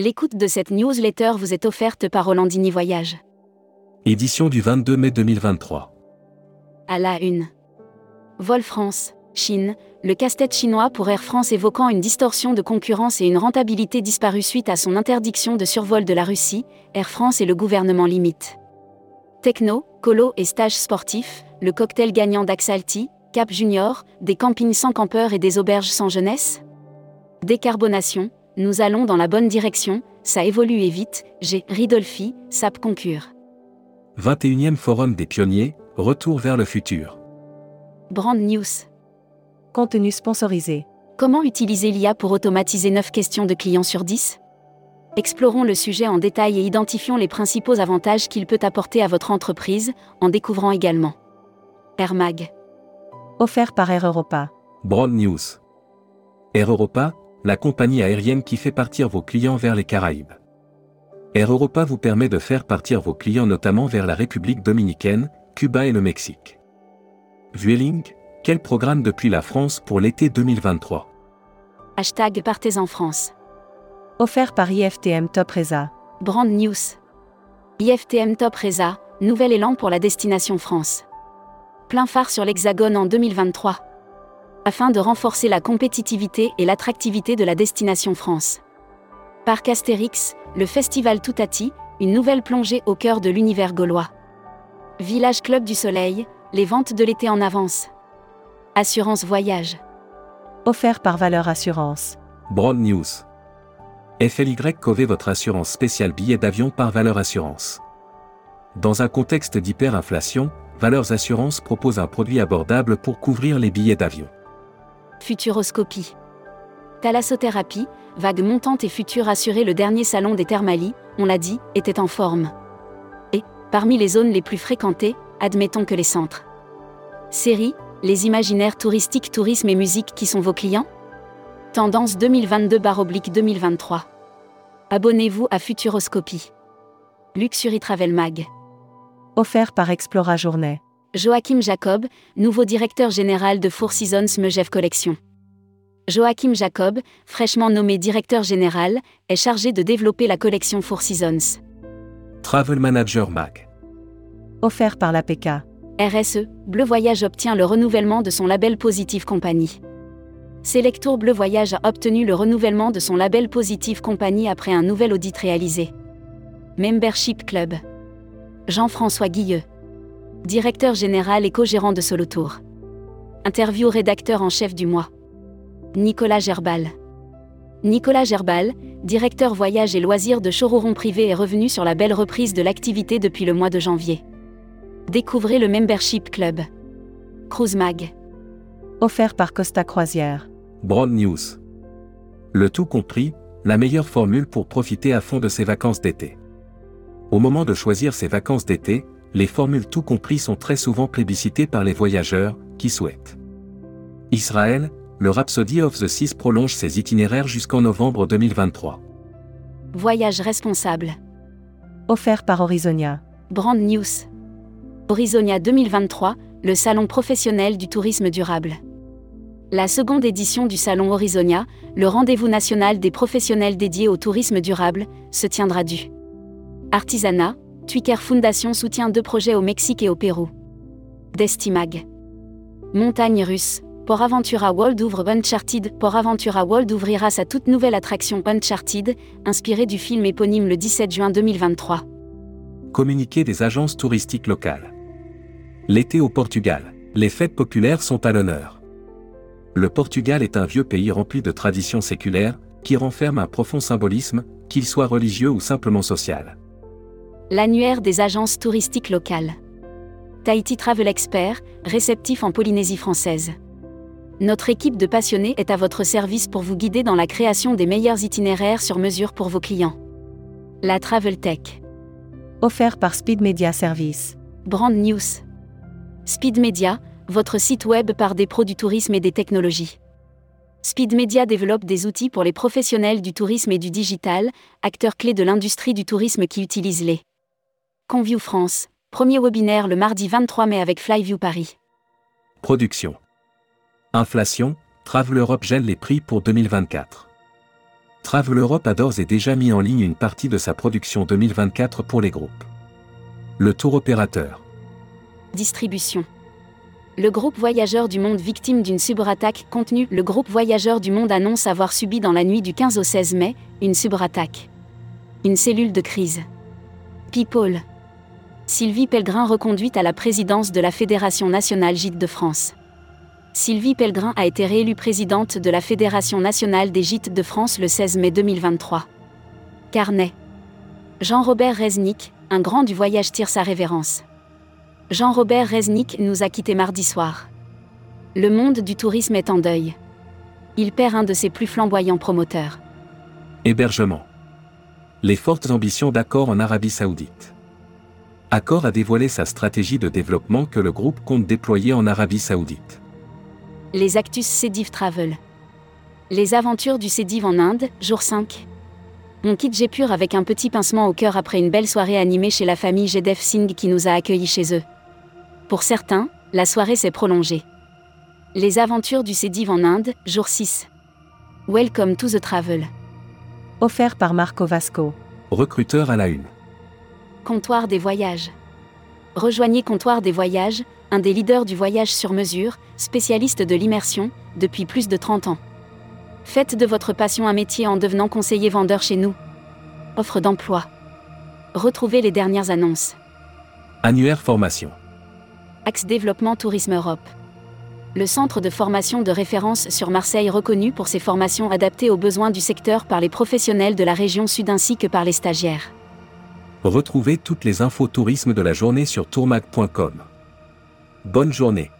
L'écoute de cette newsletter vous est offerte par Rolandini Voyage. Édition du 22 mai 2023. À la une. Vol France, Chine, le casse-tête chinois pour Air France évoquant une distorsion de concurrence et une rentabilité disparue suite à son interdiction de survol de la Russie, Air France et le gouvernement limite. Techno, colo et stage sportif, le cocktail gagnant d'Axalti, Cap Junior, des campings sans campeurs et des auberges sans jeunesse Décarbonation, nous allons dans la bonne direction, ça évolue et vite, j'ai Ridolfi, SAP concure. 21e Forum des pionniers, retour vers le futur. Brand News. Contenu sponsorisé. Comment utiliser l'IA pour automatiser 9 questions de clients sur 10 Explorons le sujet en détail et identifions les principaux avantages qu'il peut apporter à votre entreprise, en découvrant également. Air Mag. Offert par Air Europa. Broad News. Air Europa, la compagnie aérienne qui fait partir vos clients vers les Caraïbes. Air Europa vous permet de faire partir vos clients notamment vers la République dominicaine, Cuba et le Mexique. Vueling, quel programme depuis la France pour l'été 2023 Hashtag Partez en France. Offert par IFTM Top Reza. Brand News. IFTM Top Reza, nouvel élan pour la destination France. Plein phare sur l'Hexagone en 2023. Afin de renforcer la compétitivité et l'attractivité de la destination France. Parc Astérix, le festival Toutati, une nouvelle plongée au cœur de l'univers gaulois. Village Club du Soleil, les ventes de l'été en avance. Assurance Voyage. Offert par Valeur Assurance. Broad News. FLY Cové votre assurance spéciale billet d'avion par Valeur Assurance. Dans un contexte d'hyperinflation, Valeurs Assurance propose un produit abordable pour couvrir les billets d'avion. Futuroscopie. Thalassothérapie, vague montante et future assurée le dernier salon des Thermalies, on l'a dit, était en forme. Et, parmi les zones les plus fréquentées, admettons que les centres. Série, les imaginaires touristiques, tourisme et musique qui sont vos clients? Tendance 2022-2023. Abonnez-vous à Futuroscopie. Luxury Travel Mag. Offert par Explora Journée. Joachim Jacob, nouveau directeur général de Four Seasons Megève Collection. Joachim Jacob, fraîchement nommé directeur général, est chargé de développer la collection Four Seasons. Travel Manager Mag. Offert par l'APK. RSE, Bleu Voyage obtient le renouvellement de son label Positive Compagnie. Selectour Bleu Voyage a obtenu le renouvellement de son label Positive Compagnie après un nouvel audit réalisé. Membership Club. Jean-François Guilleux. Directeur général et co-gérant de Solotour. Interview rédacteur en chef du mois. Nicolas Gerbal. Nicolas Gerbal, directeur voyage et loisirs de Chororon Privé est revenu sur la belle reprise de l'activité depuis le mois de janvier. Découvrez le Membership Club. Cruise Mag. Offert par Costa Croisière. Broad News. Le tout compris, la meilleure formule pour profiter à fond de ses vacances d'été. Au moment de choisir ses vacances d'été, les formules tout compris sont très souvent plébiscitées par les voyageurs, qui souhaitent. Israël, le Rhapsody of the Seas prolonge ses itinéraires jusqu'en novembre 2023. Voyage responsable. Offert par Horizonia. Brand News. Horizonia 2023, le salon professionnel du tourisme durable. La seconde édition du salon Horizonia, le rendez-vous national des professionnels dédiés au tourisme durable, se tiendra du Artisanat, Twicker Foundation soutient deux projets au Mexique et au Pérou. Destimag. Montagne russe, Port Aventura World ouvre Uncharted. Port Aventura World ouvrira sa toute nouvelle attraction Uncharted, inspirée du film éponyme le 17 juin 2023. Communiqué des agences touristiques locales. L'été au Portugal. Les fêtes populaires sont à l'honneur. Le Portugal est un vieux pays rempli de traditions séculaires, qui renferme un profond symbolisme, qu'il soit religieux ou simplement social. L'annuaire des agences touristiques locales. Tahiti Travel Expert, réceptif en Polynésie française. Notre équipe de passionnés est à votre service pour vous guider dans la création des meilleurs itinéraires sur mesure pour vos clients. La Travel Tech. Offert par Speed Media Service. Brand News. Speed Media, votre site web par des pros du tourisme et des technologies. Speed Media développe des outils pour les professionnels du tourisme et du digital, acteurs clés de l'industrie du tourisme qui utilisent les Conview France, premier webinaire le mardi 23 mai avec Flyview Paris. Production. Inflation, Travel Europe gèle les prix pour 2024. Travel Europe a d'ores et déjà mis en ligne une partie de sa production 2024 pour les groupes. Le tour opérateur. Distribution. Le groupe Voyageurs du Monde victime d'une cyberattaque contenu. Le groupe Voyageurs du Monde annonce avoir subi dans la nuit du 15 au 16 mai une cyberattaque. Une cellule de crise. People. Sylvie Pellegrin reconduite à la présidence de la Fédération nationale Gîtes de France. Sylvie Pellegrin a été réélue présidente de la Fédération nationale des Gîtes de France le 16 mai 2023. Carnet. Jean-Robert Reznik, un grand du voyage tire sa révérence. Jean-Robert Reznik nous a quittés mardi soir. Le monde du tourisme est en deuil. Il perd un de ses plus flamboyants promoteurs. Hébergement. Les fortes ambitions d'Accor en Arabie Saoudite. Accor a dévoilé sa stratégie de développement que le groupe compte déployer en Arabie Saoudite. Les Actus Cédiv Travel. Les aventures du Cédiv en Inde, jour 5. On quitte Jaipur avec un petit pincement au cœur après une belle soirée animée chez la famille Jedef Singh qui nous a accueillis chez eux. Pour certains, la soirée s'est prolongée. Les aventures du Cédiv en Inde, jour 6. Welcome to the travel. Offert par Marco Vasco. Recruteur à la une. Comptoir des voyages. Rejoignez Comptoir des voyages, un des leaders du voyage sur mesure, spécialiste de l'immersion, depuis plus de 30 ans. Faites de votre passion un métier en devenant conseiller vendeur chez nous. Offre d'emploi. Retrouvez les dernières annonces. Annuaire formation. Axe Développement Tourisme Europe. Le centre de formation de référence sur Marseille reconnu pour ses formations adaptées aux besoins du secteur par les professionnels de la région sud ainsi que par les stagiaires. Retrouvez toutes les infos tourisme de la journée sur tourmag.com. Bonne journée.